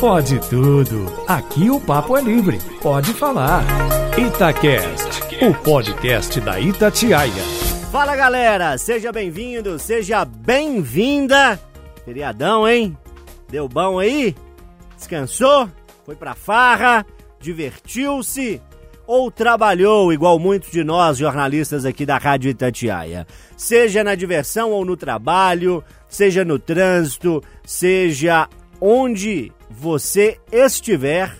Pode tudo. Aqui o papo é livre. Pode falar. Itacast, o podcast da Itatiaia. Fala galera, seja bem-vindo, seja bem-vinda. Feriadão, hein? Deu bom aí? Descansou? Foi pra farra? Divertiu-se? Ou trabalhou, igual muitos de nós jornalistas aqui da Rádio Itatiaia? Seja na diversão ou no trabalho, seja no trânsito, seja onde você estiver,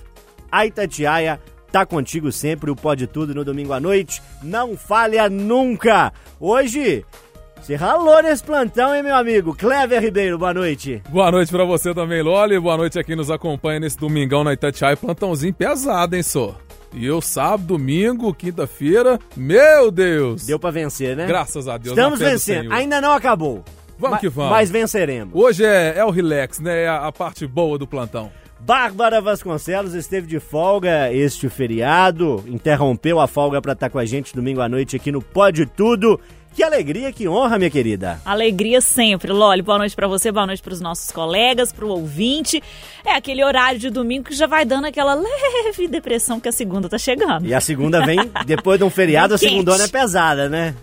a Itatiaia tá contigo sempre, o Pode Tudo no domingo à noite. Não falha nunca! Hoje, você ralou nesse plantão, hein, meu amigo? Clever Ribeiro, boa noite. Boa noite pra você também, Loli. Boa noite a quem nos acompanha nesse domingão na Itatiaia. Plantãozinho pesado, hein, só? E eu, sábado, domingo, quinta-feira, meu Deus! Deu pra vencer, né? Graças a Deus. Estamos vencendo. Ainda não acabou. Vamos Ma- que vamos. Mas venceremos. Hoje é, é o relax, né? É a, a parte boa do plantão. Bárbara Vasconcelos esteve de folga este feriado, interrompeu a folga pra estar com a gente domingo à noite aqui no Pode Tudo. Que alegria, que honra, minha querida. Alegria sempre, Loli. Boa noite pra você, boa noite pros nossos colegas, pro ouvinte. É aquele horário de domingo que já vai dando aquela leve depressão que a segunda tá chegando. E a segunda vem, depois de um feriado, a segundona é pesada, né?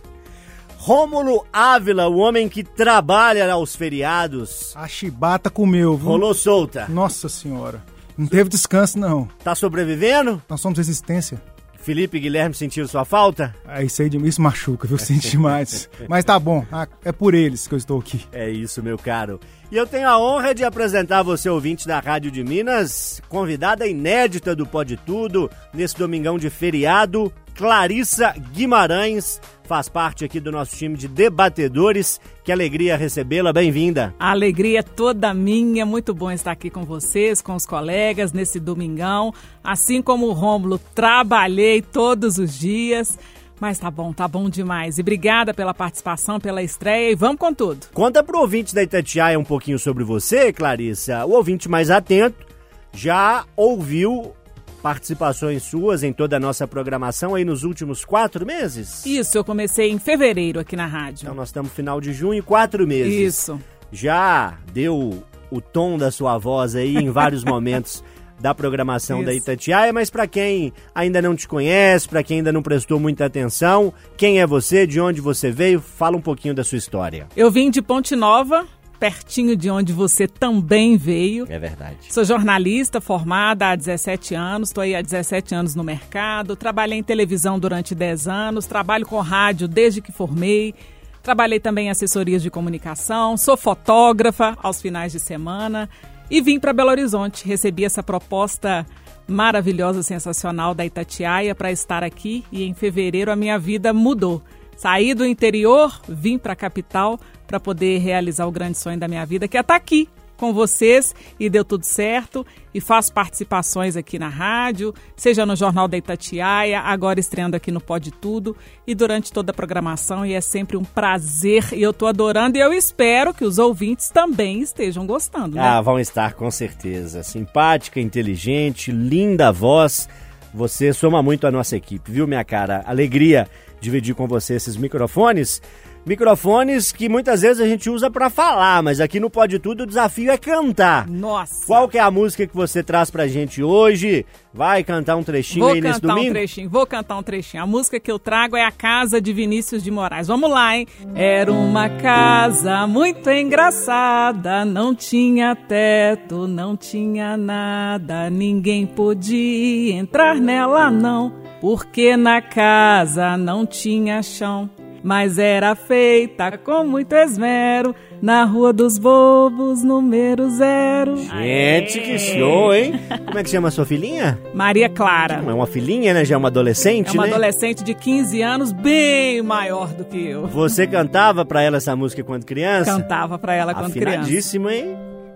Rômulo Ávila, o homem que trabalha aos feriados, A chibata comeu, viu? rolou solta. Nossa senhora. Não teve descanso, não. Tá sobrevivendo? Nós somos resistência. Felipe Guilherme sentiram sua falta? Aí isso aí de- isso machuca, viu? Sente demais. Mas tá bom. ah, É por eles que eu estou aqui. É isso, meu caro. E eu tenho a honra de apresentar você, ouvinte da Rádio de Minas, convidada inédita do Pode Tudo, nesse domingão de feriado, Clarissa Guimarães, faz parte aqui do nosso time de debatedores. Que alegria recebê-la, bem-vinda. A alegria é toda minha, muito bom estar aqui com vocês, com os colegas nesse domingão. Assim como o Rômulo, trabalhei todos os dias, mas tá bom, tá bom demais. E obrigada pela participação, pela estreia e vamos com tudo. Conta pro ouvinte da Itatiaia um pouquinho sobre você, Clarissa. O ouvinte mais atento já ouviu participações suas em toda a nossa programação aí nos últimos quatro meses? Isso, eu comecei em fevereiro aqui na rádio. Então nós estamos no final de junho, quatro meses. Isso. já deu o tom da sua voz aí em vários momentos da programação da Isso. Itatiaia, mas para quem ainda não te conhece, para quem ainda não prestou muita atenção, quem é você, de onde você veio, fala um pouquinho da sua história. Eu vim de Ponte Nova, pertinho de onde você também veio. É verdade. Sou jornalista formada há 17 anos, estou aí há 17 anos no mercado, trabalhei em televisão durante 10 anos, trabalho com rádio desde que formei, trabalhei também em assessorias de comunicação, sou fotógrafa aos finais de semana e vim para Belo Horizonte. Recebi essa proposta maravilhosa, sensacional da Itatiaia para estar aqui e em fevereiro a minha vida mudou. Saí do interior, vim para a capital para poder realizar o grande sonho da minha vida, que é estar aqui com vocês e deu tudo certo e faço participações aqui na rádio, seja no Jornal da Itatiaia, agora estreando aqui no Pode Tudo e durante toda a programação e é sempre um prazer e eu tô adorando e eu espero que os ouvintes também estejam gostando, né? Ah, vão estar com certeza. Simpática, inteligente, linda voz. Você soma muito a nossa equipe, viu, minha cara? Alegria dividir com você esses microfones. Microfones que muitas vezes a gente usa pra falar, mas aqui no Pode Tudo o desafio é cantar. Nossa. Qual que é a música que você traz pra gente hoje? Vai cantar um trechinho Vou aí nesse cantar um domingo? trechinho, vou cantar um trechinho. A música que eu trago é A Casa de Vinícius de Moraes. Vamos lá, hein? Era uma casa muito engraçada, não tinha teto, não tinha nada, ninguém podia entrar nela não, porque na casa não tinha chão. Mas era feita com muito esmero na Rua dos Bobos, número zero. Gente, que show, hein? Como é que chama a sua filhinha? Maria Clara. É uma filhinha, né? Já é uma adolescente, É uma né? adolescente de 15 anos, bem maior do que eu. Você cantava pra ela essa música quando criança? Cantava pra ela quando criança. Afinadíssimo, hein?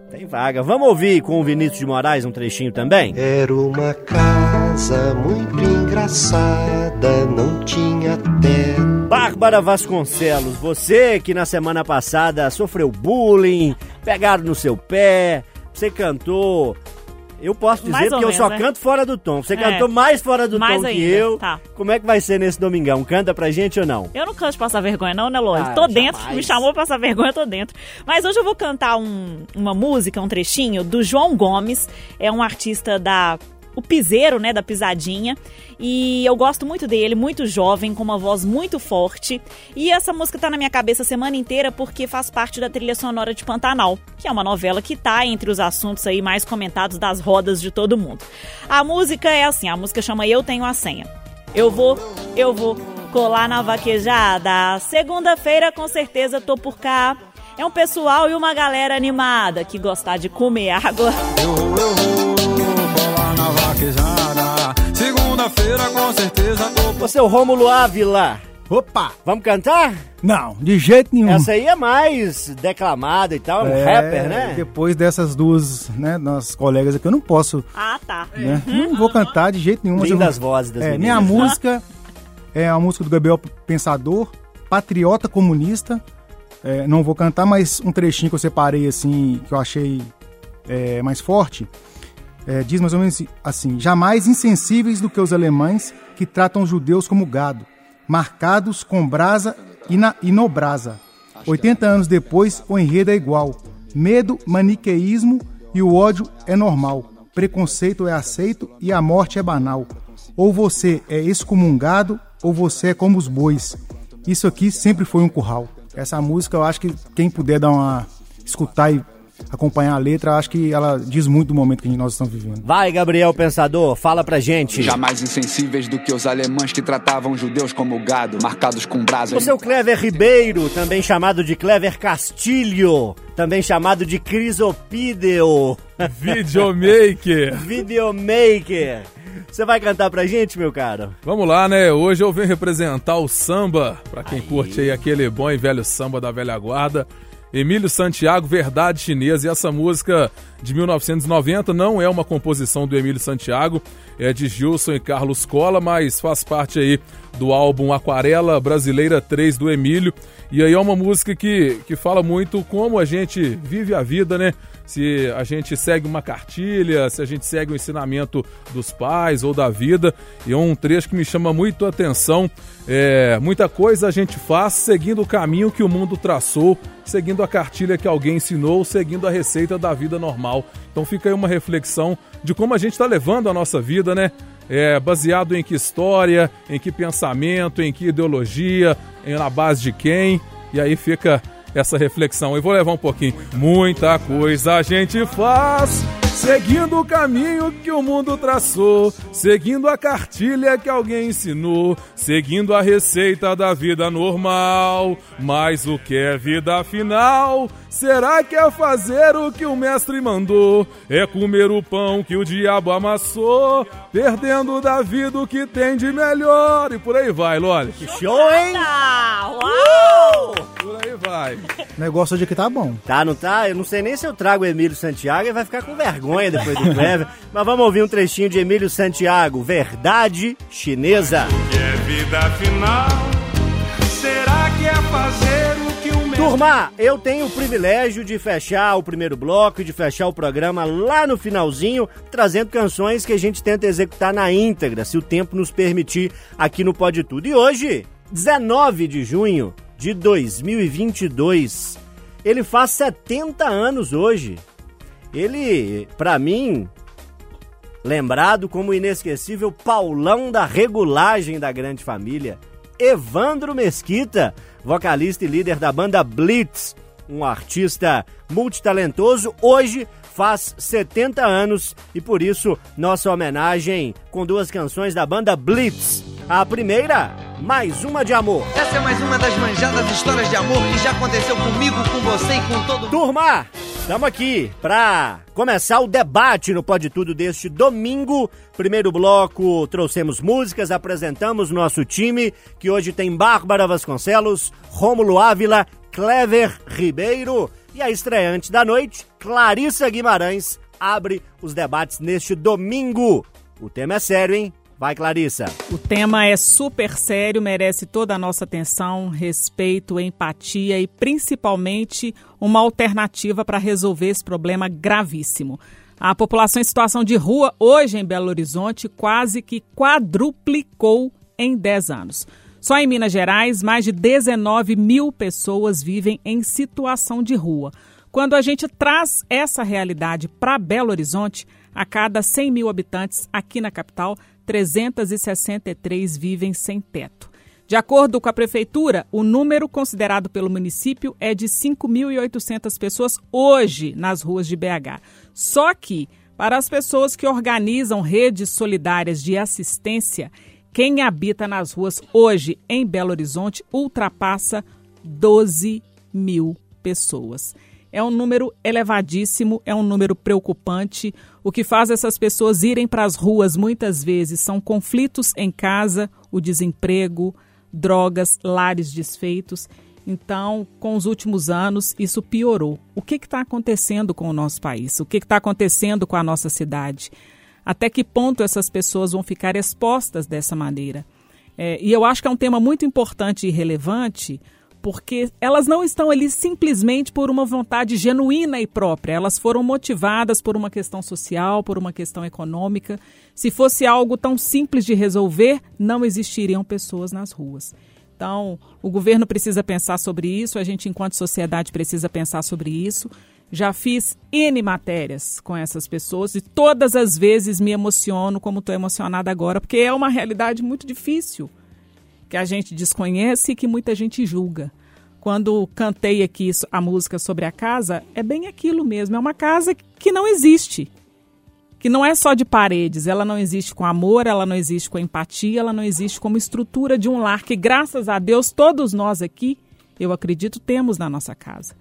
Tem vaga. Vamos ouvir com o Vinícius de Moraes um trechinho também? Era uma casa muito engraçada, não tinha teto. Bárbara Vasconcelos, você que na semana passada sofreu bullying, pegaram no seu pé, você cantou Eu posso dizer Mais porque eu menos, só né? canto fora do tom. Você É. cantou mais fora do Mais tom que ainda, eu. tá. Como é que vai ser nesse domingão? Canta pra gente ou não? Eu não canto de passar vergonha, não, né, Lógico? Ah, tô dentro, jamais. me chamou pra passar vergonha, eu tô dentro. Mas hoje eu vou cantar um- uma música, um trechinho, do João Gomes. É um artista da. O piseiro, né, da pisadinha. E eu gosto muito dele, muito jovem, com uma voz muito forte. E essa música tá na minha cabeça a semana inteira porque faz parte da trilha sonora de Pantanal, que é uma novela que tá entre os assuntos aí mais comentados das rodas de todo mundo. A música é assim, a música chama Eu Tenho a Senha. Eu vou, eu vou colar na vaquejada. Segunda-feira com certeza tô por cá. É um pessoal e uma galera animada que gostar de comer água. Eu vou, eu Segunda-feira com certeza tô Você, o Rômulo Ávila. Opa! Vamos cantar? Não, de jeito nenhum. Essa aí é mais declamada e tal, é um É, rapper, né? Depois dessas duas, né, nossas colegas aqui, eu não posso, Ah, tá. né? Não vou cantar de jeito nenhum. Lindas vou- vozes das É, meninas. minha música é a música do Gabriel Pensador, Patriota Comunista. É, não vou cantar, mas um trechinho que eu separei assim, que eu achei é, mais forte, é, diz mais ou menos assim: jamais insensíveis do que os alemães que tratam os judeus como gado, marcados com brasa e, na, e no brasa. 80 anos depois, o enredo é igual. Medo, maniqueísmo e o ódio é normal. Preconceito é aceito e a morte é banal. Ou você é excomungado ou você é como os bois. Isso aqui sempre foi um curral. Essa música eu acho que quem puder dar uma escutar e acompanhar a letra, acho que ela diz muito do momento que nós estamos vivendo. Vai, Gabriel Pensador, fala pra gente. Jamais insensíveis do que os alemães que tratavam judeus como gado, marcados com brasas. Você é o Clever Ribeiro, também chamado de Clever Castilho, também chamado de Crisopídeo, Videomaker. Videomaker. Você vai cantar pra gente, meu caro? Vamos lá, né? Hoje eu venho representar o samba, pra quem curte aí aquele bom e velho samba da velha guarda. Emílio Santiago, Verdade Chinesa. E essa música de 1990 não é uma composição do Emílio Santiago, é de Gilson e Carlos Cola, mas faz parte aí do álbum Aquarela Brasileira 3 do Emílio. E aí é uma música que, que fala muito como a gente vive a vida, né? Se a gente segue uma cartilha, se a gente segue o ensinamento dos pais ou da vida. E é um trecho que me chama muito a atenção. É, muita coisa a gente faz seguindo o caminho que o mundo traçou, seguindo a cartilha que alguém ensinou, seguindo a receita da vida normal. Então fica aí uma reflexão de como a gente está levando a nossa vida, né? É, baseado em que história, em que pensamento, em que ideologia, em, na base de quem. E aí fica essa reflexão. E vou levar um pouquinho. Muita coisa a gente faz seguindo o caminho que o mundo traçou, seguindo a cartilha que alguém ensinou, seguindo a receita da vida normal. Mas o que é vida afinal? Será que é fazer o que o mestre mandou? É comer o pão que o diabo amassou, perdendo da vida o que tem de melhor. E por aí vai, Loli. Show, hein? Tá, uau! Por aí vai. O negócio hoje aqui tá bom. Tá, não tá? Eu não sei nem se eu trago o Emílio Santiago, ele vai ficar com vergonha depois do Clever. Mas vamos ouvir um trechinho de Emílio Santiago, Verdade Chinesa. que é vida final? Será que é fazer que Turma, eu tenho o privilégio de fechar o primeiro bloco e de fechar o programa lá no finalzinho, trazendo canções que a gente tenta executar na íntegra, se o tempo nos permitir, aqui no Pode Tudo. E hoje, 19 de junho de 2022, ele faz 70 anos hoje. Ele, pra mim, lembrado como inesquecível Paulão da regulagem da grande família, Evandro Mesquita, vocalista e líder da banda Blitz, um artista multitalentoso, hoje faz 70 anos e por isso nossa homenagem com duas canções da banda Blitz. A primeira, Mais Uma de Amor. Essa é mais uma das manjadas histórias de amor que já aconteceu comigo, com você e com todo mundo. Turma, estamos aqui para começar o debate no Pode Tudo deste domingo. Primeiro bloco, trouxemos músicas, apresentamos nosso time, que hoje tem Bárbara Vasconcelos, Rômulo Ávila, Clever Ribeiro e a estreante da noite, Clarissa Guimarães, abre os debates neste domingo. O tema é sério, hein? Vai, Clarissa. O tema é super sério, merece toda a nossa atenção, respeito, empatia e principalmente uma alternativa para resolver esse problema gravíssimo. A população em situação de rua hoje em Belo Horizonte quase que quadruplicou em 10 anos. Só em Minas Gerais, mais de 19 mil pessoas vivem em situação de rua. Quando a gente traz essa realidade para Belo Horizonte, a cada 100 mil habitantes aqui na capital, 363 vivem sem teto. De acordo com a prefeitura, o número considerado pelo município é de 5.800 pessoas hoje nas ruas de BH. Só que, para as pessoas que organizam redes solidárias de assistência, quem habita nas ruas hoje em Belo Horizonte ultrapassa 12 mil pessoas. É um número elevadíssimo, é um número preocupante. O que faz essas pessoas irem para as ruas muitas vezes são conflitos em casa, o desemprego, drogas, lares desfeitos. Então, com os últimos anos, isso piorou. O que está acontecendo com o nosso país? O que está acontecendo com a nossa cidade? Até que ponto essas pessoas vão ficar expostas dessa maneira? É, e eu acho que é um tema muito importante e relevante, porque elas não estão ali simplesmente por uma vontade genuína e própria, elas foram motivadas por uma questão social, por uma questão econômica. Se fosse algo tão simples de resolver, não existiriam pessoas nas ruas. Então, o governo precisa pensar sobre isso, a gente, enquanto sociedade, precisa pensar sobre isso. Já fiz N matérias com essas pessoas e todas as vezes me emociono como estou emocionada agora, porque é uma realidade muito difícil que a gente desconhece e que muita gente julga. Quando cantei aqui a música sobre a casa, é bem aquilo mesmo. É uma casa que não existe. Que não é só de paredes. Ela não existe com amor, ela não existe com empatia, ela não existe como estrutura de um lar que, graças a Deus, todos nós aqui, eu acredito, temos na nossa casa.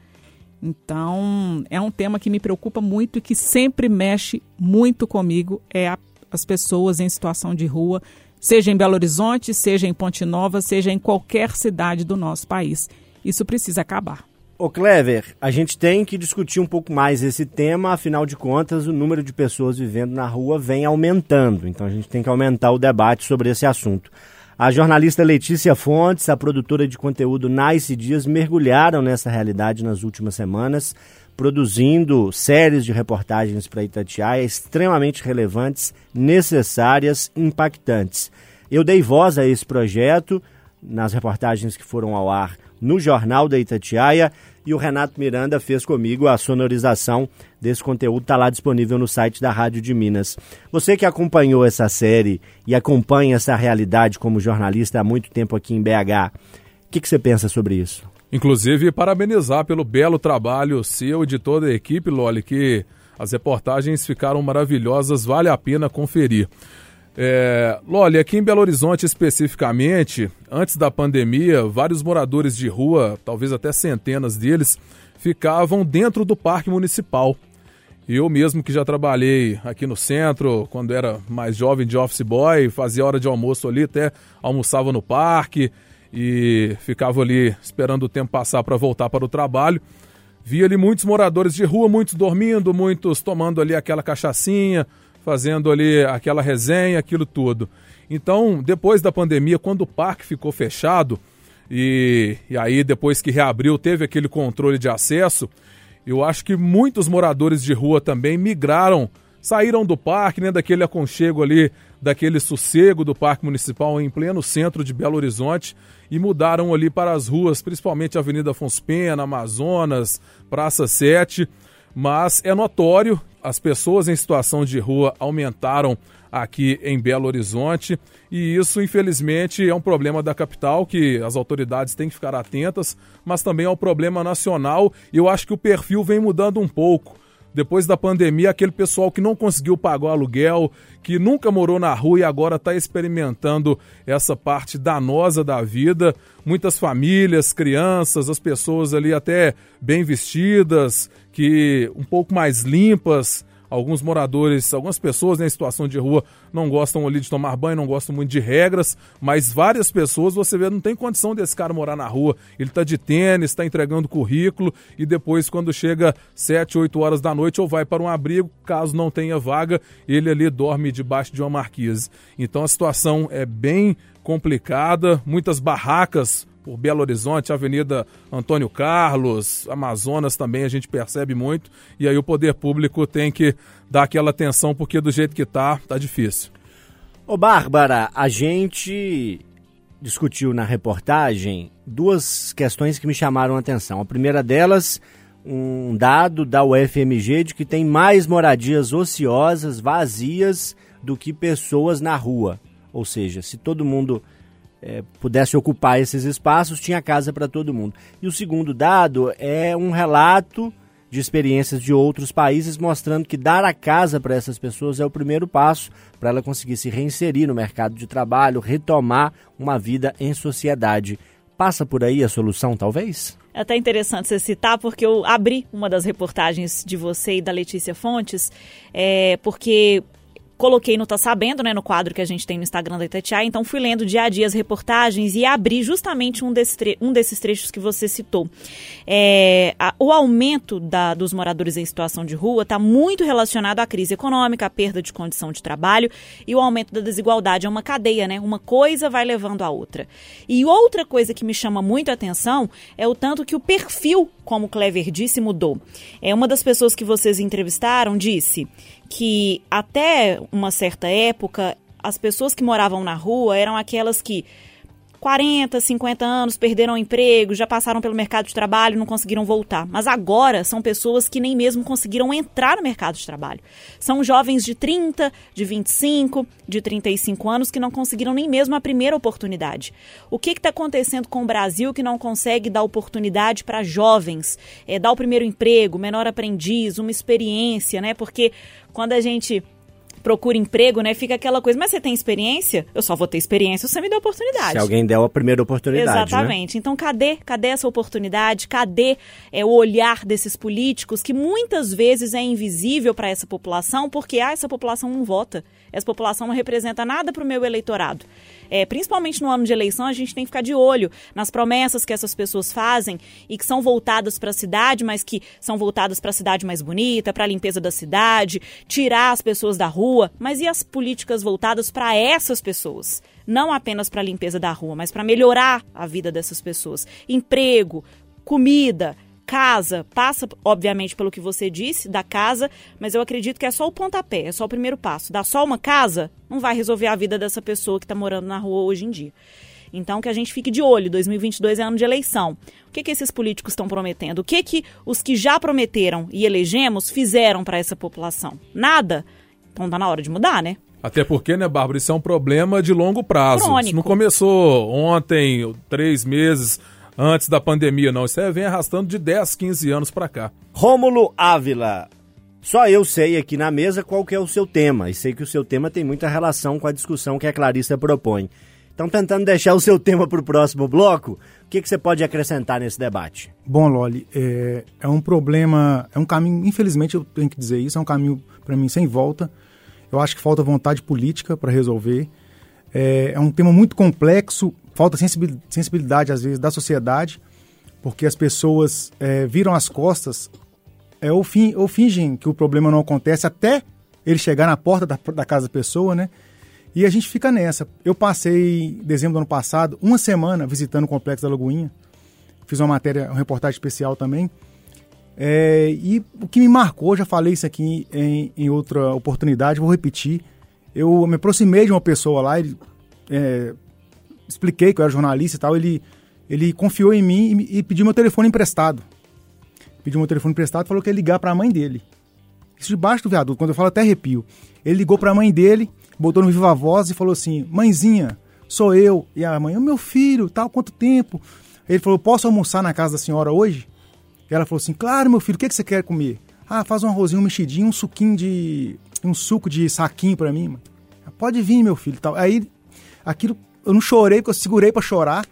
Então, é um tema que me preocupa muito e que sempre mexe muito comigo. É a, as pessoas em situação de rua, seja em Belo Horizonte, seja em Ponte Nova, seja em qualquer cidade do nosso país. Isso precisa acabar. Ô Clever, a gente tem que discutir um pouco mais esse tema, afinal de contas, o número de pessoas vivendo na rua vem aumentando, então a gente tem que aumentar o debate sobre esse assunto. A jornalista Letícia Fontes, a produtora de conteúdo Nice Dias, mergulharam nessa realidade nas últimas semanas, produzindo séries de reportagens para Itatiaia extremamente relevantes, necessárias, impactantes. Eu dei voz a esse projeto nas reportagens que foram ao ar no Jornal da Itatiaia e o Renato Miranda fez comigo a sonorização desse conteúdo, está lá disponível no site da Rádio de Minas. Você que acompanhou essa série e acompanha essa realidade como jornalista há muito tempo aqui em BH, o que, que você pensa sobre isso? Inclusive, parabenizar pelo belo trabalho seu e de toda a equipe, Loli, que as reportagens ficaram maravilhosas, vale a pena conferir. É, Loli, aqui em Belo Horizonte especificamente, antes da pandemia, vários moradores de rua, talvez até centenas deles, ficavam dentro do parque municipal. Eu mesmo que já trabalhei aqui no centro, quando era mais jovem de office boy, fazia hora de almoço ali, até almoçava no parque e ficava ali esperando o tempo passar para voltar para o trabalho. Via ali muitos moradores de rua, muitos dormindo, muitos tomando ali aquela cachaçinha, fazendo ali aquela resenha, aquilo tudo. Então, depois da pandemia, quando o parque ficou fechado, e, e aí depois que reabriu teve aquele controle de acesso, eu acho que muitos moradores de rua também migraram, saíram do parque, né, daquele aconchego ali, daquele sossego do Parque Municipal em pleno centro de Belo Horizonte e mudaram ali para as ruas, principalmente Avenida Afonso Pena, Amazonas, Praça 7. Mas é notório as pessoas em situação de rua aumentaram aqui em Belo Horizonte e isso, infelizmente, é um problema da capital que as autoridades têm que ficar atentas, mas também é um problema nacional e eu acho que o perfil vem mudando um pouco. Depois da pandemia, aquele pessoal que não conseguiu pagar o aluguel, que nunca morou na rua e agora está experimentando essa parte danosa da vida. Muitas famílias, crianças, as pessoas ali até bem vestidas, que um pouco mais limpas, alguns moradores, algumas pessoas né, em situação de rua não gostam ali de tomar banho, não gostam muito de regras, mas várias pessoas você vê não tem condição desse cara morar na rua. Ele está de tênis, está entregando currículo e depois quando chega 7, 8 horas da noite ou vai para um abrigo, caso não tenha vaga, ele ali dorme debaixo de uma marquise. Então a situação é bem complicada, muitas barracas por Belo Horizonte, Avenida Antônio Carlos, Amazonas também a gente percebe muito. E aí o poder público tem que dar aquela atenção, porque do jeito que tá, tá difícil. Ô Bárbara, a gente discutiu na reportagem duas questões que me chamaram a atenção. A primeira delas, um dado da UFMG de que tem mais moradias ociosas, vazias, do que pessoas na rua. Ou seja, se todo mundo é, pudesse ocupar esses espaços, tinha casa para todo mundo. E o segundo dado é um relato de experiências de outros países mostrando que dar a casa para essas pessoas é o primeiro passo para ela conseguir se reinserir no mercado de trabalho, retomar uma vida em sociedade. Passa por aí a solução, talvez? É até interessante você citar, porque eu abri uma das reportagens de você e da Letícia Fontes, é, porque coloquei no Tá Sabendo, né, no quadro que a gente tem no Instagram da Itatiaia, então fui lendo dia a dia as reportagens e abri justamente um, desse um desses trechos que você citou. É, a, o aumento da, dos moradores em situação de rua está muito relacionado à crise econômica, à perda de condição de trabalho e o aumento da desigualdade. É uma cadeia, né? Uma coisa vai levando a outra. E outra coisa que me chama muito a atenção é o tanto que o perfil, como o Clever disse, mudou. É uma das pessoas que vocês entrevistaram disse que até uma certa época as pessoas que moravam na rua eram aquelas que 40, 50 anos, perderam emprego, já passaram pelo mercado de trabalho, não conseguiram voltar. Mas agora são pessoas que nem mesmo conseguiram entrar no mercado de trabalho. São jovens de 30, de 25, de 35 anos que não conseguiram nem mesmo a primeira oportunidade. O que está acontecendo com o Brasil que não consegue dar oportunidade para jovens? É, dar o primeiro emprego, menor aprendiz, uma experiência, né? Porque quando a gente procura emprego, né? Fica aquela coisa, mas você tem experiência? Eu só vou ter experiência se você me der oportunidade. Se alguém der a primeira oportunidade. Né? Exatamente. Né? Então, cadê? Cadê essa oportunidade? Cadê é, o olhar desses políticos que muitas vezes é invisível para essa população, porque ah, essa população não vota. Essa população não representa nada para o meu eleitorado. É, principalmente no ano de eleição, a gente tem que ficar de olho nas promessas que essas pessoas fazem e que são voltadas para a cidade, mas que são voltadas para a cidade mais bonita, para a limpeza da cidade, tirar as pessoas da rua. Mas e as políticas voltadas para essas pessoas? Não apenas para a limpeza da rua, mas para melhorar a vida dessas pessoas. Emprego, comida, casa passa, obviamente, pelo que você disse, da casa, mas eu acredito que é só o pontapé, é só o primeiro passo. Dar só uma casa não vai resolver a vida dessa pessoa que está morando na rua hoje em dia. Então, que a gente fique de olho. 2022 é ano de eleição. O que, que esses políticos estão prometendo? O que, que os que já prometeram e elegemos fizeram para essa população? Nada? Então, tá na hora de mudar, né? Até porque, né, Bárbara, isso é um problema de longo prazo. Crônico. Isso não começou ontem, três meses antes da pandemia, não. Isso aí vem arrastando de 10, 15 anos para cá. Rômulo Ávila. Só eu sei aqui na mesa qual que é o seu tema, e sei que o seu tema tem muita relação com a discussão que a Clarissa propõe. Então, tentando deixar o seu tema para o próximo bloco, o que, que você pode acrescentar nesse debate? Bom, Loli, é, é um problema, é um caminho, infelizmente eu tenho que dizer isso, é um caminho para mim sem volta. Eu acho que falta vontade política para resolver. É, é um tema muito complexo, falta sensibilidade, às vezes, da sociedade, porque as pessoas é, viram as costas é, ou, ou fingem que o problema não acontece até ele chegar na porta da, da casa da pessoa, né? E a gente fica nessa. Eu passei, dezembro do ano passado, uma semana visitando o Complexo da Lagoinha. Fiz uma matéria, uma reportagem especial também. É, e o que me marcou, já falei isso aqui em, em outra oportunidade, vou repetir. Eu me aproximei de uma pessoa lá, ele é, expliquei que eu era jornalista e tal, ele, ele confiou em mim e, e pediu meu telefone emprestado. Pediu meu telefone emprestado e falou que ia ligar para a mãe dele. Isso debaixo do viaduto, quando eu falo até arrepio. Ele ligou para a mãe dele, botou no viva voz e falou assim: Mãezinha, sou eu. E a mãe, o meu filho, tal, quanto tempo? Ele falou: Posso almoçar na casa da senhora hoje? E ela falou assim: Claro, meu filho, o que, que você quer comer? Ah, faz um arrozinho um mexidinho, um suquinho de. um suco de saquinho para mim, mãe. Pode vir, meu filho. Tal. Aí aquilo eu não chorei, porque eu segurei para chorar.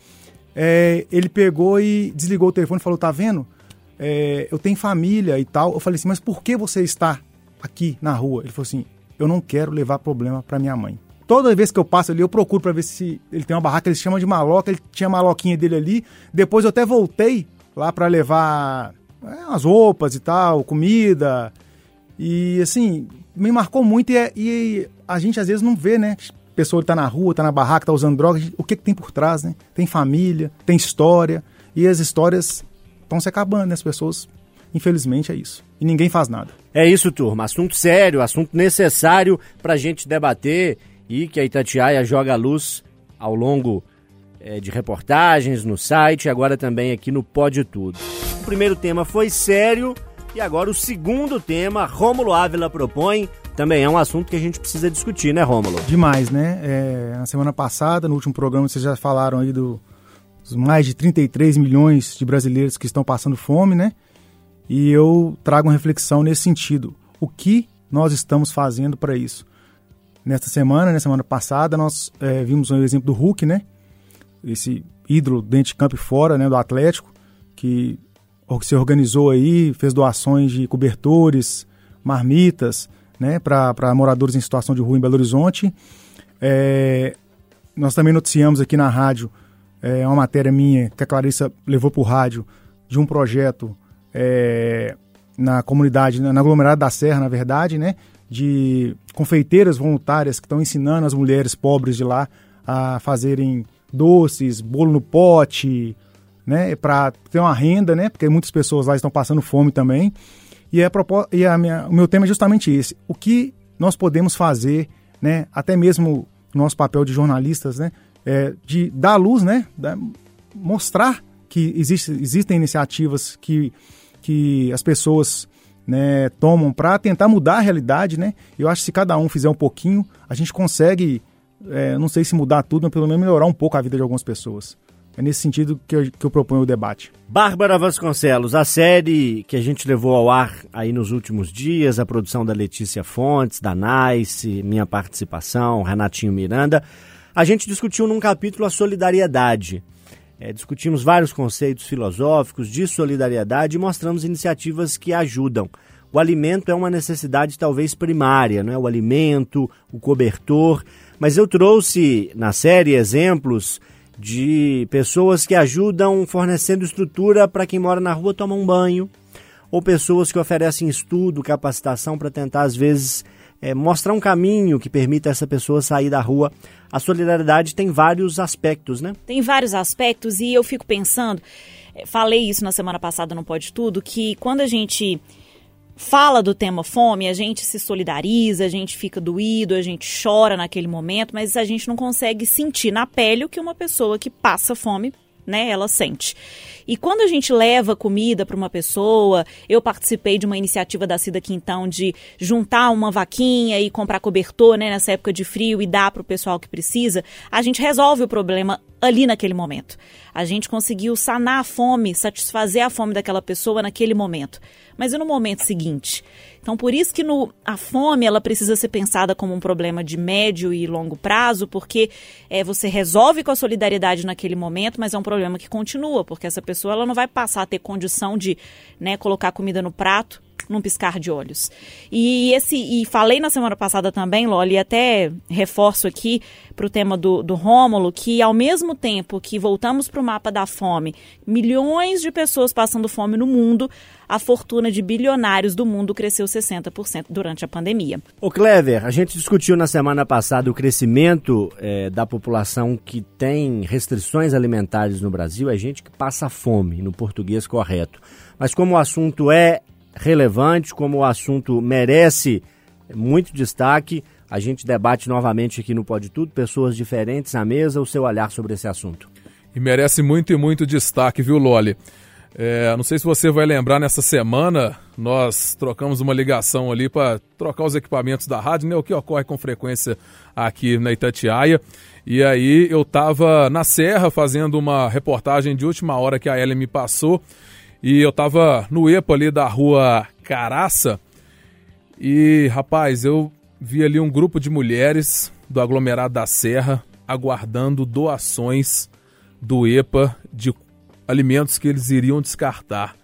É, ele pegou e desligou o telefone e falou: Tá vendo? É, eu tenho família e tal. Eu falei assim: Mas por que você está aqui na rua? Ele falou assim: Eu não quero levar problema para minha mãe. Toda vez que eu passo ali, eu procuro para ver se ele tem uma barraca, ele chama de maloca, ele tinha a maloquinha dele ali. Depois eu até voltei lá para levar é, umas roupas e tal, comida. E assim, me marcou muito e, é, e, a gente às vezes não vê, né? Pessoa está na rua, está na barraca, está usando drogas, o que, que tem por trás, né? Tem família, tem história, e as histórias estão se acabando, né? As pessoas, infelizmente, é isso. E ninguém faz nada. É isso, turma. Assunto sério, assunto necessário para a gente debater e que a Itatiaia joga a luz ao longo é, de reportagens no site e agora também aqui no Pode Tudo. O primeiro tema foi sério e agora o segundo tema, Rômulo Ávila propõe, também é um assunto que a gente precisa discutir, né, Rômulo? Demais, né? É, na semana passada, no último programa, vocês já falaram aí do, dos mais de 33 milhões de brasileiros que estão passando fome, né? E eu trago uma reflexão nesse sentido. O que nós estamos fazendo para isso? Nesta semana, na semana passada, nós é, vimos um exemplo do Hulk, né? Esse ídolo dentro de campo e fora, né, do Atlético, que se organizou aí, fez doações de cobertores, marmitas, né, para moradores em situação de rua em Belo Horizonte. É, nós também noticiamos aqui na rádio é, uma matéria minha que a Clarissa levou para o rádio de um projeto é, na comunidade, na aglomerada da Serra, na verdade, né, de confeiteiras voluntárias que estão ensinando as mulheres pobres de lá a fazerem doces, bolo no pote, né, para ter uma renda, né, porque muitas pessoas lá estão passando fome também. E, a, e a minha, o meu tema é justamente esse: o que nós podemos fazer, né, até mesmo nosso papel de jornalistas, né, é, de dar luz, né, da, mostrar que existe, existem iniciativas que, que as pessoas né, tomam para tentar mudar a realidade, né? Eu acho que se cada um fizer um pouquinho, a gente consegue, é, não sei se mudar tudo, mas pelo menos melhorar um pouco a vida de algumas pessoas. É nesse sentido que eu, que eu proponho o debate. Bárbara Vasconcelos, a série que a gente levou ao ar aí nos últimos dias, a produção da Letícia Fontes, da Nice, minha participação, Renatinho Miranda, a gente discutiu num capítulo a solidariedade. É, discutimos vários conceitos filosóficos de solidariedade e mostramos iniciativas que ajudam. O alimento é uma necessidade talvez primária, não é? O alimento, o cobertor. Mas eu trouxe na série exemplos de pessoas que ajudam fornecendo estrutura para quem mora na rua tomar um banho, ou pessoas que oferecem estudo, capacitação para tentar, às vezes, é, mostrar um caminho que permita essa pessoa sair da rua. A solidariedade tem vários aspectos, né? Tem vários aspectos e eu fico pensando, é, falei isso na semana passada no Pode Tudo, que quando a gente fala do tema fome, a gente se solidariza, a gente fica doído, a gente chora naquele momento, mas a gente não consegue sentir na pele o que uma pessoa que passa fome, né, ela sente. E quando a gente leva comida para uma pessoa, eu participei de uma iniciativa da Cida Quintão de juntar uma vaquinha e comprar cobertor, né, nessa época de frio e dar para o pessoal que precisa, a gente resolve o problema ali naquele momento. A gente conseguiu sanar a fome, satisfazer a fome daquela pessoa naquele momento. Mas e no momento seguinte? Então, por isso que no, a fome ela precisa ser pensada como um problema de médio e longo prazo, porque é, você resolve com a solidariedade naquele momento, mas é um problema que continua, porque essa pessoa ela não vai passar a ter condição de né, colocar comida no prato num piscar de olhos. E esse e falei na semana passada também, Loli, e até reforço aqui para o tema do, do Rômulo, que ao mesmo tempo que voltamos para o mapa da fome, milhões de pessoas passando fome no mundo, a fortuna de bilionários do mundo cresceu 60% durante a pandemia. O Clever, a gente discutiu na semana passada o crescimento é, da população que tem restrições alimentares no Brasil, é gente que passa fome, no português correto. Mas como o assunto é relevante, como o assunto merece muito destaque. A gente debate novamente aqui no Pode Tudo, pessoas diferentes à mesa, o seu olhar sobre esse assunto. E merece muito e muito destaque, viu, Loli? É, não sei se você vai lembrar, nessa semana nós trocamos uma ligação ali para trocar os equipamentos da rádio, né, o que ocorre com frequência aqui na Itatiaia. E aí eu estava na Serra fazendo uma reportagem de última hora que a Ellen me passou e eu tava no EPA ali da rua Caraça. E, rapaz, eu vi ali um grupo de mulheres do aglomerado da Serra aguardando doações do EPA de alimentos que eles iriam descartar.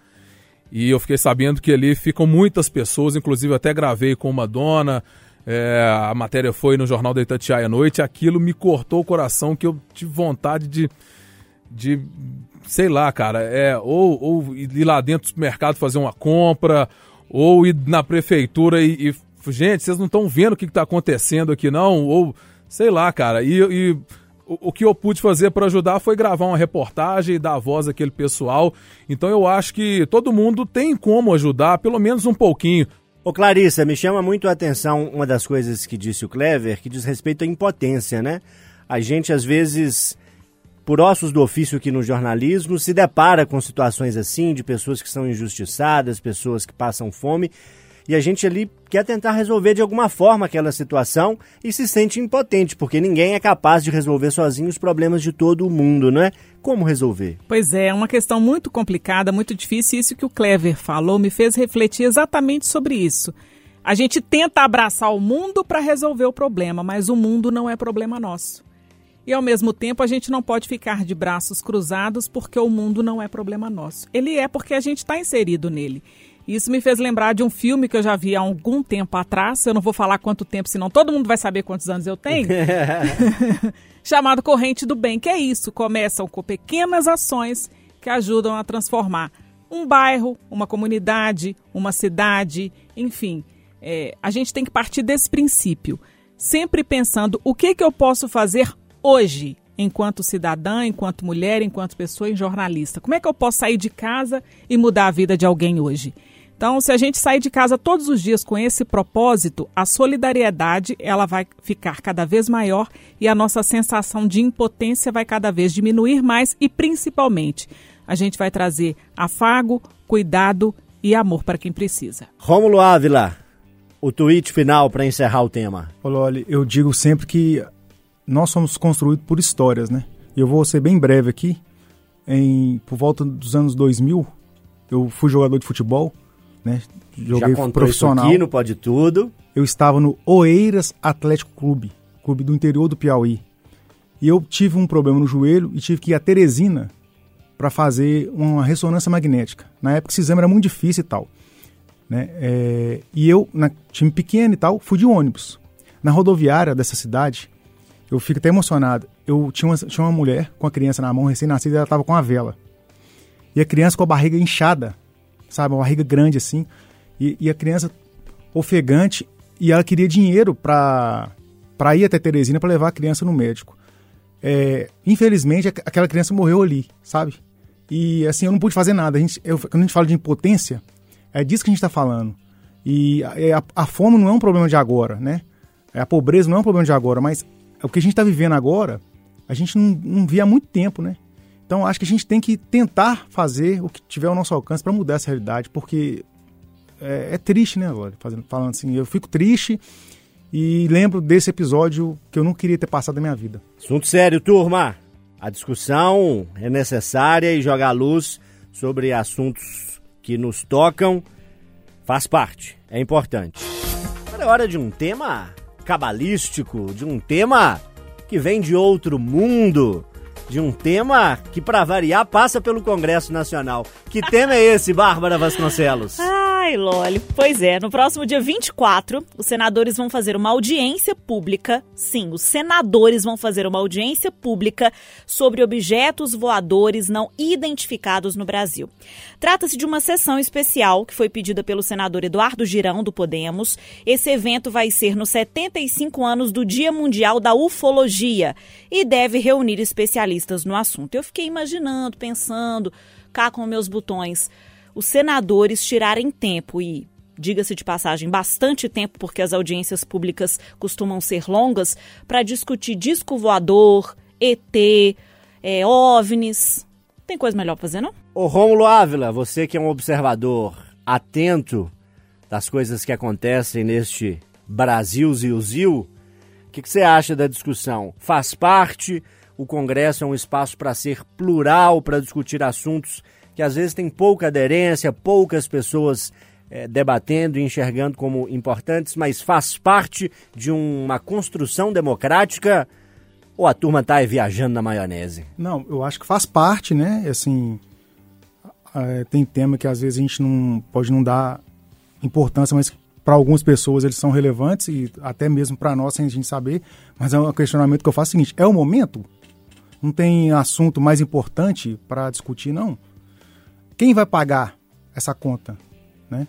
E eu fiquei sabendo que ali ficam muitas pessoas, inclusive até gravei com uma dona, é, a matéria foi no Jornal da Itatiaia à noite, aquilo me cortou o coração que eu tive vontade de, de sei lá, cara, é ou, ou ir lá dentro do supermercado fazer uma compra, ou ir na prefeitura e, e gente, vocês não estão vendo o que está acontecendo aqui não, ou sei lá, cara. E, e o, o que eu pude fazer para ajudar foi gravar uma reportagem e dar voz àquele pessoal. Então eu acho que todo mundo tem como ajudar, pelo menos um pouquinho. Ô Clarissa, me chama muito a atenção uma das coisas que disse o Clever, que diz respeito à impotência, né? A gente às vezes, por ossos do ofício aqui no jornalismo, se depara com situações assim, de pessoas que são injustiçadas, pessoas que passam fome, e a gente ali quer tentar resolver de alguma forma aquela situação e se sente impotente, porque ninguém é capaz de resolver sozinho os problemas de todo o mundo, não é? Como resolver? Pois é, é uma questão muito complicada, muito difícil. Isso que o Clever falou me fez refletir exatamente sobre isso. A gente tenta abraçar o mundo para resolver o problema, mas o mundo não é problema nosso. E ao mesmo tempo a gente não pode ficar de braços cruzados porque o mundo não é problema nosso. Ele é porque a gente está inserido nele. Isso me fez lembrar de um filme que eu já vi há algum tempo atrás. Eu não vou falar quanto tempo, senão todo mundo vai saber quantos anos eu tenho. Chamado Corrente do Bem, que é isso. Começam com pequenas ações que ajudam a transformar um bairro, uma comunidade, uma cidade, enfim. É, a gente tem que partir desse princípio, sempre pensando o que, que eu posso fazer hoje, enquanto cidadã, enquanto mulher, enquanto pessoa e jornalista. Como é que eu posso sair de casa e mudar a vida de alguém hoje? Então, se a gente sair de casa todos os dias com esse propósito, a solidariedade ela vai ficar cada vez maior e a nossa sensação de impotência vai cada vez diminuir mais e, principalmente, a gente vai trazer afago, cuidado e amor para quem precisa. Rômulo Ávila, o tweet final para encerrar o tema. Olha, eu digo sempre que nós somos construídos por histórias, né? Eu vou ser bem breve aqui. Em, por volta dos anos 2000, eu fui jogador de futebol né? Joguei Já profissional. Isso aqui no Pode Tudo. Eu estava no Oeiras Atlético Clube, clube do interior do Piauí. E eu tive um problema no joelho e tive que ir a Teresina para fazer uma ressonância magnética. Na época esse exame era muito difícil e tal. Né? É, e eu, na time pequeno e tal, fui de ônibus. Na rodoviária dessa cidade, eu fico até emocionado. Eu tinha uma, tinha uma mulher com a criança na mão, recém-nascida, e ela estava com a vela. E a criança com a barriga inchada, sabe? Uma barriga grande assim. E, e a criança ofegante e ela queria dinheiro para para ir até Teresina para levar a criança no médico. É, infelizmente, aquela criança morreu ali, sabe? E assim, eu não pude fazer nada. A gente, eu, quando a gente fala de impotência, é disso que a gente está falando. E a, é, a, a, fome não é um problema de agora, né? É, a pobreza não é um problema de agora, mas o que a gente está vivendo agora, a gente não, não via há muito tempo, né? Então, acho que a gente tem que tentar fazer o que tiver ao nosso alcance para mudar essa realidade, porque é, é triste, né, agora? Fazendo, falando assim, eu fico triste e lembro desse episódio que eu não queria ter passado na minha vida. Assunto sério, turma. A discussão é necessária e jogar luz sobre assuntos que nos tocam faz parte, é importante. Agora é hora de um tema cabalístico, de um tema que vem de outro mundo de um tema que, para variar, passa pelo Congresso Nacional. Que tema é esse, Bárbara Vasconcelos? Ai, Loli. Pois é, no próximo dia 24, os senadores vão fazer uma audiência pública. Sim, os senadores vão fazer uma audiência pública sobre objetos voadores não identificados no Brasil. Trata-se de uma sessão especial que foi pedida pelo senador Eduardo Girão, do Podemos. Esse evento vai ser nos 75 anos do Dia Mundial da Ufologia e deve reunir especialistas no assunto. Eu fiquei imaginando, pensando, cá com meus botões os senadores tirarem tempo e diga-se de passagem, bastante tempo, porque as audiências públicas costumam ser longas, para discutir disco voador, ET, é, OVNIs. Tem coisa melhor pra fazer, não? Ô Rômulo Ávila, você que é um observador atento das coisas que acontecem neste Brasil Zil-Zil, o que, que você acha da discussão? Faz parte? O Congresso é um espaço para ser plural, para discutir assuntos que às vezes tem pouca aderência, poucas pessoas é, debatendo e enxergando como importantes, mas faz parte de uma construção democrática ou a turma está viajando na maionese? Não, eu acho que faz parte, né? Assim, é, tem tema que às vezes a gente não pode não dar importância, mas para algumas pessoas eles são relevantes e até mesmo para nós sem a gente saber. Mas é um questionamento que eu faço o seguinte: é o momento? Não tem assunto mais importante para discutir, não? Quem vai pagar essa conta? Né?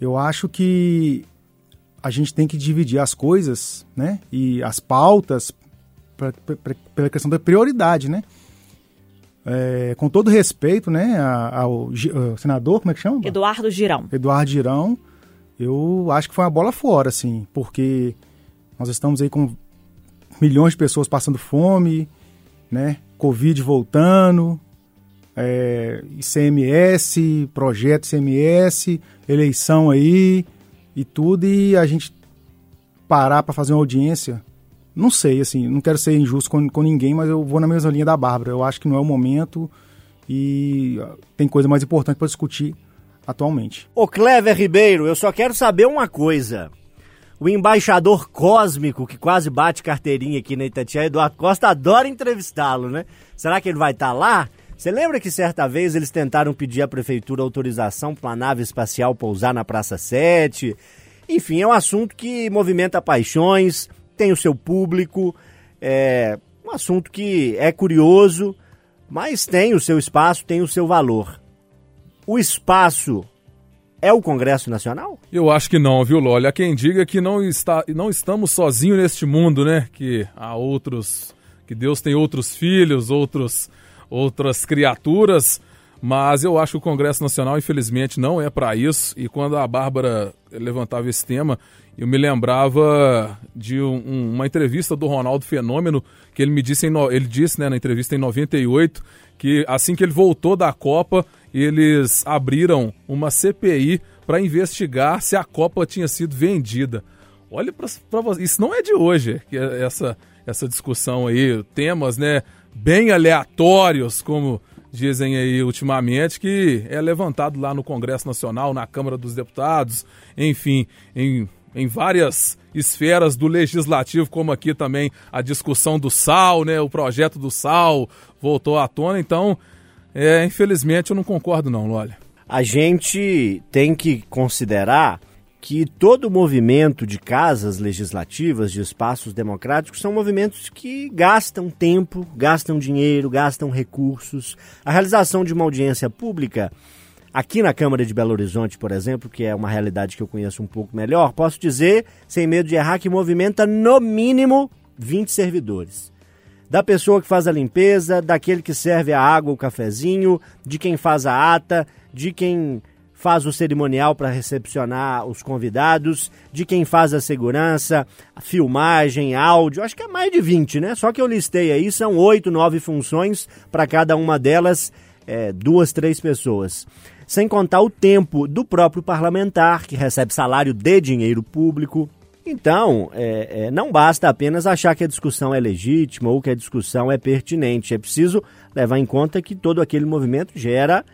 Eu acho que a gente tem que dividir as coisas, né? E as pautas pra, pra, pela questão da prioridade, né? É, com todo respeito, né, ao, ao, senador, como é que chama? Eduardo Girão. Eduardo Girão, eu acho que foi uma bola fora, assim, porque nós estamos aí com milhões de pessoas passando fome, né, Covid voltando, é, ICMS, projeto ICMS, eleição aí e tudo, e a gente parar para fazer uma audiência não sei, assim, não quero ser injusto com, com ninguém, mas eu vou na mesma linha da Bárbara. Eu acho que não é o momento e tem coisa mais importante para discutir atualmente. Ô Clever Ribeiro, eu só quero saber uma coisa. O embaixador cósmico que quase bate carteirinha aqui na Itatiaia, Eduardo Costa, adora entrevistá-lo, né? Será que ele vai estar tá lá? Você lembra que certa vez eles tentaram pedir à prefeitura autorização para uma nave espacial pousar na Praça 7? Enfim, é um assunto que movimenta paixões, tem o seu público, é um assunto que é curioso, mas tem o seu espaço, tem o seu valor. O espaço é o Congresso Nacional? Eu acho que não, viu, Loli? Há quem diga que não, está, não estamos sozinhos neste mundo, né? Que há outros, que Deus tem outros filhos, outros, outras criaturas, mas eu acho que o Congresso Nacional, infelizmente, não é para isso. E quando a Bárbara levantava esse tema, eu me lembrava de um, um, uma entrevista do Ronaldo Fenômeno, que ele me disse, no, ele disse né, na entrevista em 98, que assim que ele voltou da Copa, eles abriram uma CPI para investigar se a Copa tinha sido vendida. Olha para você, isso não é de hoje, é essa, essa discussão aí, temas né, bem aleatórios, como dizem aí ultimamente, que é levantado lá no Congresso Nacional, na Câmara dos Deputados, enfim, em em várias esferas do legislativo, como aqui também a discussão do sal, né? O projeto do sal voltou à tona. Então, é, infelizmente, eu não concordo não, Lolha. A gente tem que considerar que todo movimento de casas legislativas, de espaços democráticos, são movimentos que gastam tempo, gastam dinheiro, gastam recursos. A realização de uma audiência pública Aqui na Câmara de Belo Horizonte, por exemplo, que é uma realidade que eu conheço um pouco melhor, posso dizer, sem medo de errar, que movimenta no mínimo 20 servidores. Da pessoa que faz a limpeza, daquele que serve a água, o cafezinho, de quem faz a ata, de quem faz o cerimonial para recepcionar os convidados, de quem faz a segurança, a filmagem, áudio, acho que é mais de 20, né? Só que eu listei aí, são oito, nove funções para cada uma delas, é, duas, três pessoas sem contar o tempo do próprio parlamentar, que recebe salário de dinheiro público. Então, é, é, não basta apenas achar que a discussão é legítima ou que a discussão é pertinente. É preciso levar em conta que todo aquele movimento gera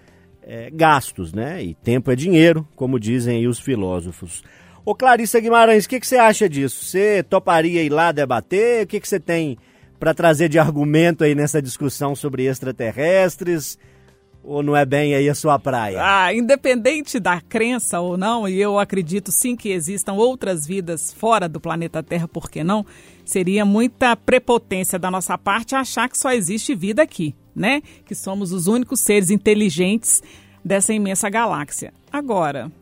é, gastos, né? E tempo é dinheiro, como dizem os filósofos. Ô Clarissa Guimarães, o que, que, você acha disso? Você toparia ir lá debater? O que, que você tem para trazer de argumento aí nessa discussão sobre extraterrestres? Ou não é bem aí a sua praia? Ah, independente da crença ou não, e eu acredito sim que existam outras vidas fora do planeta Terra, por que não? Seria muita prepotência da nossa parte achar que só existe vida aqui, né? Que somos os únicos seres inteligentes dessa imensa galáxia. Agora,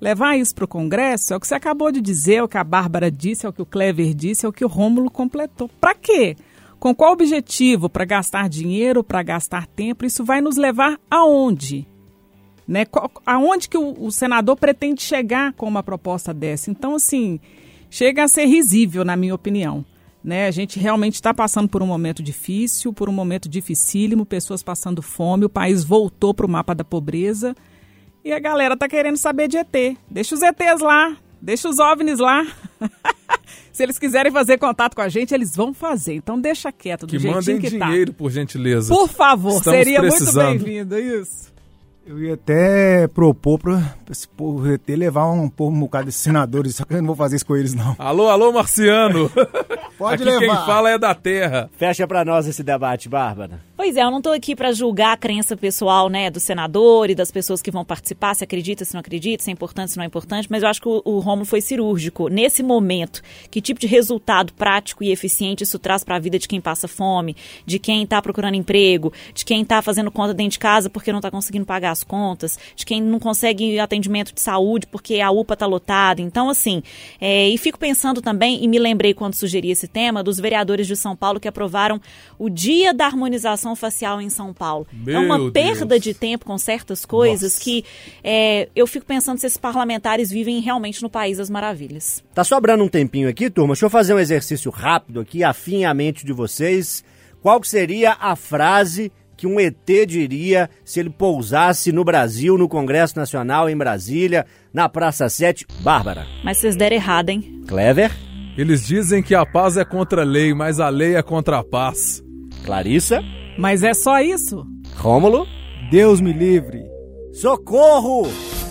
levar isso para o Congresso é o que você acabou de dizer, é o que a Bárbara disse, é o que o Clever disse, é o que o Rômulo completou. Para quê? Com qual objetivo? Para gastar dinheiro, para gastar tempo? Isso vai nos levar aonde? Né? Aonde que o, o senador pretende chegar com uma proposta dessa? Então, assim, chega a ser risível, na minha opinião. Né? A gente realmente está passando por um momento difícil, por um momento dificílimo, pessoas passando fome, o país voltou para o mapa da pobreza e a galera tá querendo saber de ET. Deixa os ETs lá, deixa os OVNIs lá. Se eles quiserem fazer contato com a gente, eles vão fazer. Então deixa quieto do que jeitinho mandem que tá. dinheiro, por gentileza. Por favor, Estamos seria precisando. muito bem-vindo, isso. Eu ia até propor para esse povo ET levar um, um bocado de senadores, só que eu não vou fazer isso com eles, não. Alô, alô, Marciano! Pode Aqui levar. quem fala é da Terra. Fecha para nós esse debate, Bárbara. Pois é, eu não estou aqui para julgar a crença pessoal, né, do senador e das pessoas que vão participar, se acredita, se não acredita, se é importante, se não é importante, mas eu acho que o, o Romulo foi cirúrgico. Nesse momento, que tipo de resultado prático e eficiente isso traz para a vida de quem passa fome, de quem está procurando emprego, de quem está fazendo conta dentro de casa porque não está conseguindo pagar as contas, de quem não consegue atendimento de saúde porque a UPA está lotada. Então, assim, é, e fico pensando também, e me lembrei quando sugeri esse tema, dos vereadores de São Paulo que aprovaram o Dia da Harmonização facial em São Paulo. Meu é uma Deus. perda de tempo com certas coisas Nossa. que é, eu fico pensando se esses parlamentares vivem realmente no país das maravilhas. Tá sobrando um tempinho aqui, turma. Deixa eu fazer um exercício rápido aqui, afim a mente de vocês. Qual que seria a frase que um ET diria se ele pousasse no Brasil, no Congresso Nacional, em Brasília, na Praça 7? Bárbara. Mas vocês deram errado, hein? Clever. Eles dizem que a paz é contra a lei, mas a lei é contra a paz. Clarissa. Mas é só isso? Rômulo. Deus me livre. Socorro!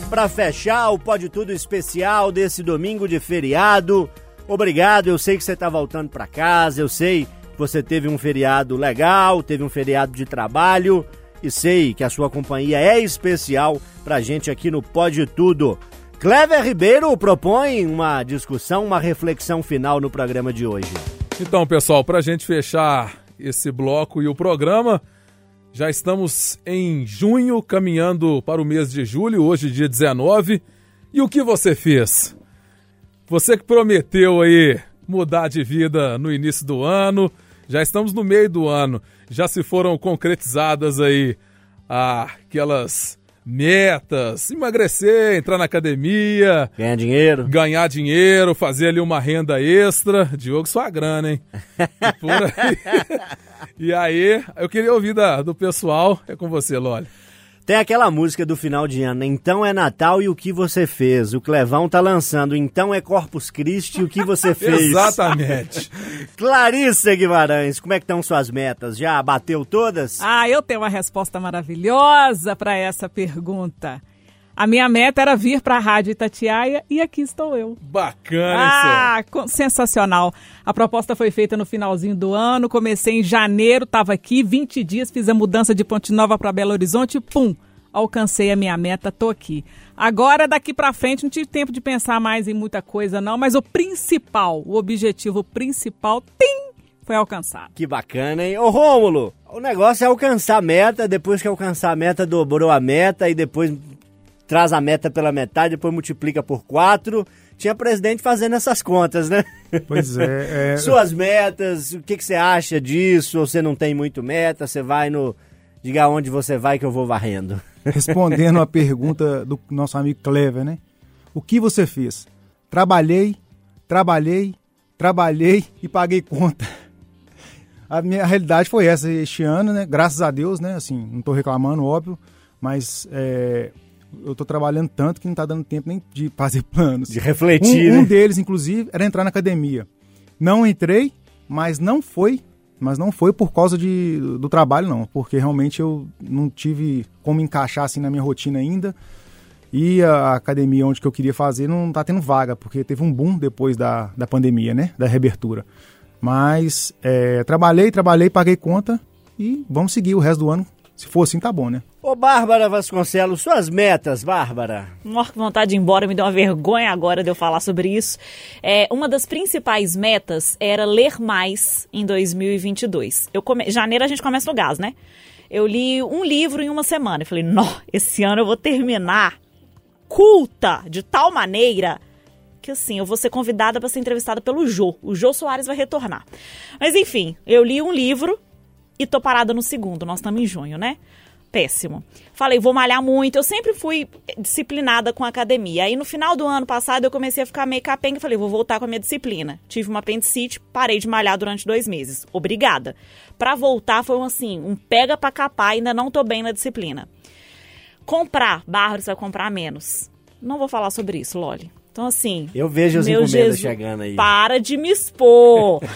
Para fechar o Pode Tudo especial desse domingo de feriado. Obrigado, eu sei que você tá voltando para casa, eu sei que você teve um feriado legal, teve um feriado de trabalho e sei que a sua companhia é especial pra gente aqui no Pode Tudo. Clever Ribeiro propõe uma discussão, uma reflexão final no programa de hoje. Então, pessoal, para a gente fechar esse bloco e o programa, já estamos em junho, caminhando para o mês de julho, hoje dia 19. E o que você fez? Você que prometeu aí mudar de vida no início do ano, já estamos no meio do ano, já se foram concretizadas aí aquelas metas, emagrecer, entrar na academia, Ganhar dinheiro. ganhar dinheiro, fazer ali uma renda extra. Diogo, sua grana, hein? E aí. E aí, eu queria ouvir da, do pessoal. É com você, Loli. Tem aquela música do final de ano, Então é Natal e o que você fez? O Clevão tá lançando Então é Corpus Christi e o que você fez? Exatamente. Clarissa Guimarães, como é que estão suas metas? Já bateu todas? Ah, eu tenho uma resposta maravilhosa para essa pergunta. A minha meta era vir para a Rádio Itatiaia e aqui estou eu. Bacana, Ah, co- sensacional. A proposta foi feita no finalzinho do ano, comecei em janeiro, estava aqui, 20 dias, fiz a mudança de Ponte Nova para Belo Horizonte, pum, alcancei a minha meta, tô aqui. Agora, daqui para frente, não tive tempo de pensar mais em muita coisa não, mas o principal, o objetivo principal, tim, foi alcançado. Que bacana, hein? Ô Rômulo, o negócio é alcançar a meta, depois que alcançar a meta, dobrou a meta e depois traz a meta pela metade, depois multiplica por quatro. Tinha presidente fazendo essas contas, né? Pois é. é Suas metas, o que, que você acha disso? Ou você não tem muito meta? Você vai no. Diga onde você vai que eu vou varrendo. respondendo a pergunta do nosso amigo Clever, né? O que você fez? Trabalhei, trabalhei, trabalhei e paguei conta. A minha realidade foi essa este ano, né? Graças a Deus, né? Assim, não tô reclamando, óbvio, mas é, eu tô trabalhando tanto que não tá dando tempo nem de fazer planos. De refletir, um, um né? deles, inclusive, era entrar na academia. Não entrei, mas não foi, mas não foi por causa de, do trabalho, não, porque realmente eu não tive como encaixar assim na minha rotina ainda. E a academia onde que eu queria fazer não tá tendo vaga, porque teve um boom depois da, da pandemia, né? Da reabertura. Mas é, trabalhei, trabalhei, paguei conta e vamos seguir o resto do ano. Se for assim, tá bom, né? Ô Bárbara Vasconcelos, suas metas, Bárbara. Nossa, que vontade de ir embora, me deu uma vergonha agora de eu falar sobre isso. É, uma das principais metas era ler mais em 2022. Eu come... Janeiro a gente começa no gás, né? Eu li um livro em uma semana. Eu falei, não, esse ano eu vou terminar culta de tal maneira que assim, eu vou ser convidada para ser entrevistada pelo Jô. O Jô Soares vai retornar. Mas enfim, eu li um livro e tô parada no segundo. Nós estamos em junho, né? Péssimo. Falei, vou malhar muito. Eu sempre fui disciplinada com a academia. Aí no final do ano passado eu comecei a ficar meio capenga falei, vou voltar com a minha disciplina. Tive uma apendicite, parei de malhar durante dois meses. Obrigada. Pra voltar foi um assim, um pega pra capar, ainda não tô bem na disciplina. Comprar, você vai comprar menos. Não vou falar sobre isso, Loli. Então, assim. Eu vejo meu encomendas Jesus, chegando aí. Para de me expor.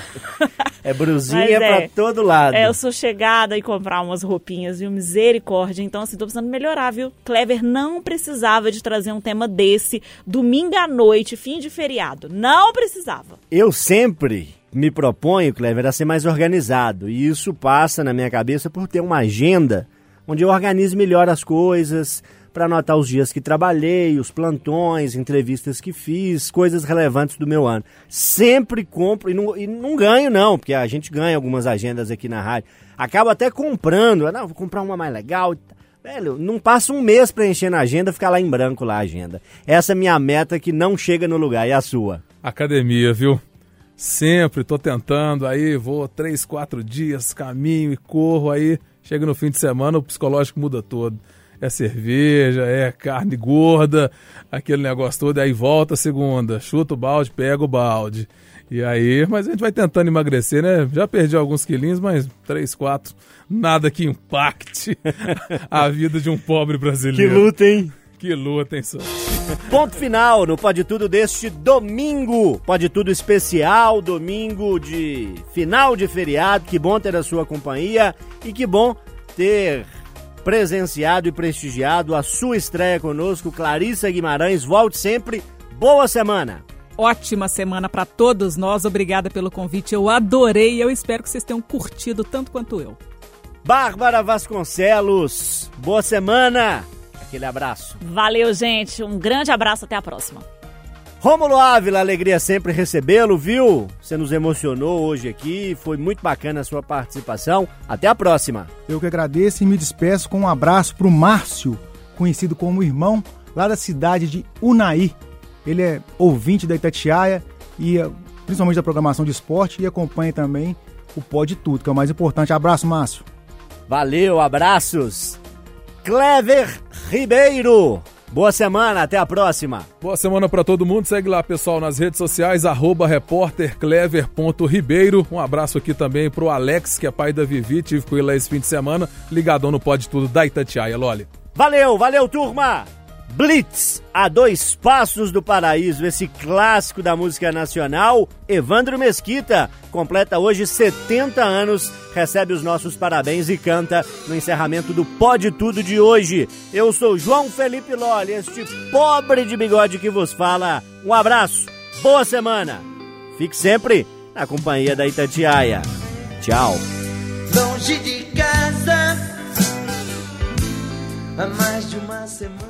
É brusinha Mas pra é. todo lado. É, eu sou chegada e comprar umas roupinhas, viu? Misericórdia. Então, assim, tô precisando melhorar, viu? Clever não precisava de trazer um tema desse domingo à noite, fim de feriado. Não precisava. Eu sempre me proponho, Clever, a ser mais organizado. E isso passa na minha cabeça por ter uma agenda onde eu organizo melhor as coisas, para anotar os dias que trabalhei, os plantões, entrevistas que fiz, coisas relevantes do meu ano. Sempre compro, e não, e não ganho não, porque a gente ganha algumas agendas aqui na rádio. Acabo até comprando, não, vou comprar uma mais legal. Velho, não passa um mês preenchendo a agenda, ficar lá em branco lá a agenda. Essa é minha meta que não chega no lugar, e a sua? Academia, viu? Sempre tô tentando, aí vou três, quatro dias, caminho e corro, aí chega no fim de semana, o psicológico muda todo é cerveja, é carne gorda, aquele negócio todo, aí volta a segunda, chuta o balde, pega o balde. E aí, mas a gente vai tentando emagrecer, né? Já perdi alguns quilinhos, mas três, quatro, nada que impacte a vida de um pobre brasileiro. Que luta, hein? Que luta, hein, só. Ponto final no Pode Tudo deste domingo. Pode Tudo especial, domingo de final de feriado. Que bom ter a sua companhia e que bom ter presenciado e prestigiado a sua estreia conosco, Clarissa Guimarães. Volte sempre. Boa semana. Ótima semana para todos nós. Obrigada pelo convite. Eu adorei. Eu espero que vocês tenham curtido tanto quanto eu. Bárbara Vasconcelos. Boa semana. Aquele abraço. Valeu, gente. Um grande abraço. Até a próxima. Rômulo Ávila, alegria sempre recebê-lo, viu? Você nos emocionou hoje aqui, foi muito bacana a sua participação. Até a próxima. Eu que agradeço e me despeço com um abraço para o Márcio, conhecido como irmão, lá da cidade de Unai. Ele é ouvinte da Itatiaia e eh, principalmente da programação de esporte e acompanha também o Pode Tudo, que é o mais importante. Abraço, Márcio. Valeu, abraços. Clever Ribeiro. Boa semana, até a próxima. Boa semana para todo mundo. Segue lá, pessoal, nas redes sociais, arroba repórterclever.ribeiro. Um abraço aqui também pro Alex, que é pai da Vivi. Tive com ele lá esse fim de semana. Ligadão no Pode Tudo da Itatiaia, Loli. Valeu, valeu, turma! Blitz, a dois passos do paraíso, esse clássico da música nacional. Evandro Mesquita completa hoje 70 anos, recebe os nossos parabéns e canta no encerramento do Pode Tudo de hoje. Eu sou João Felipe Lolli, este pobre de bigode que vos fala. Um abraço, boa semana. Fique sempre na companhia da Itatiaia. Tchau. Longe de casa, há mais de uma semana.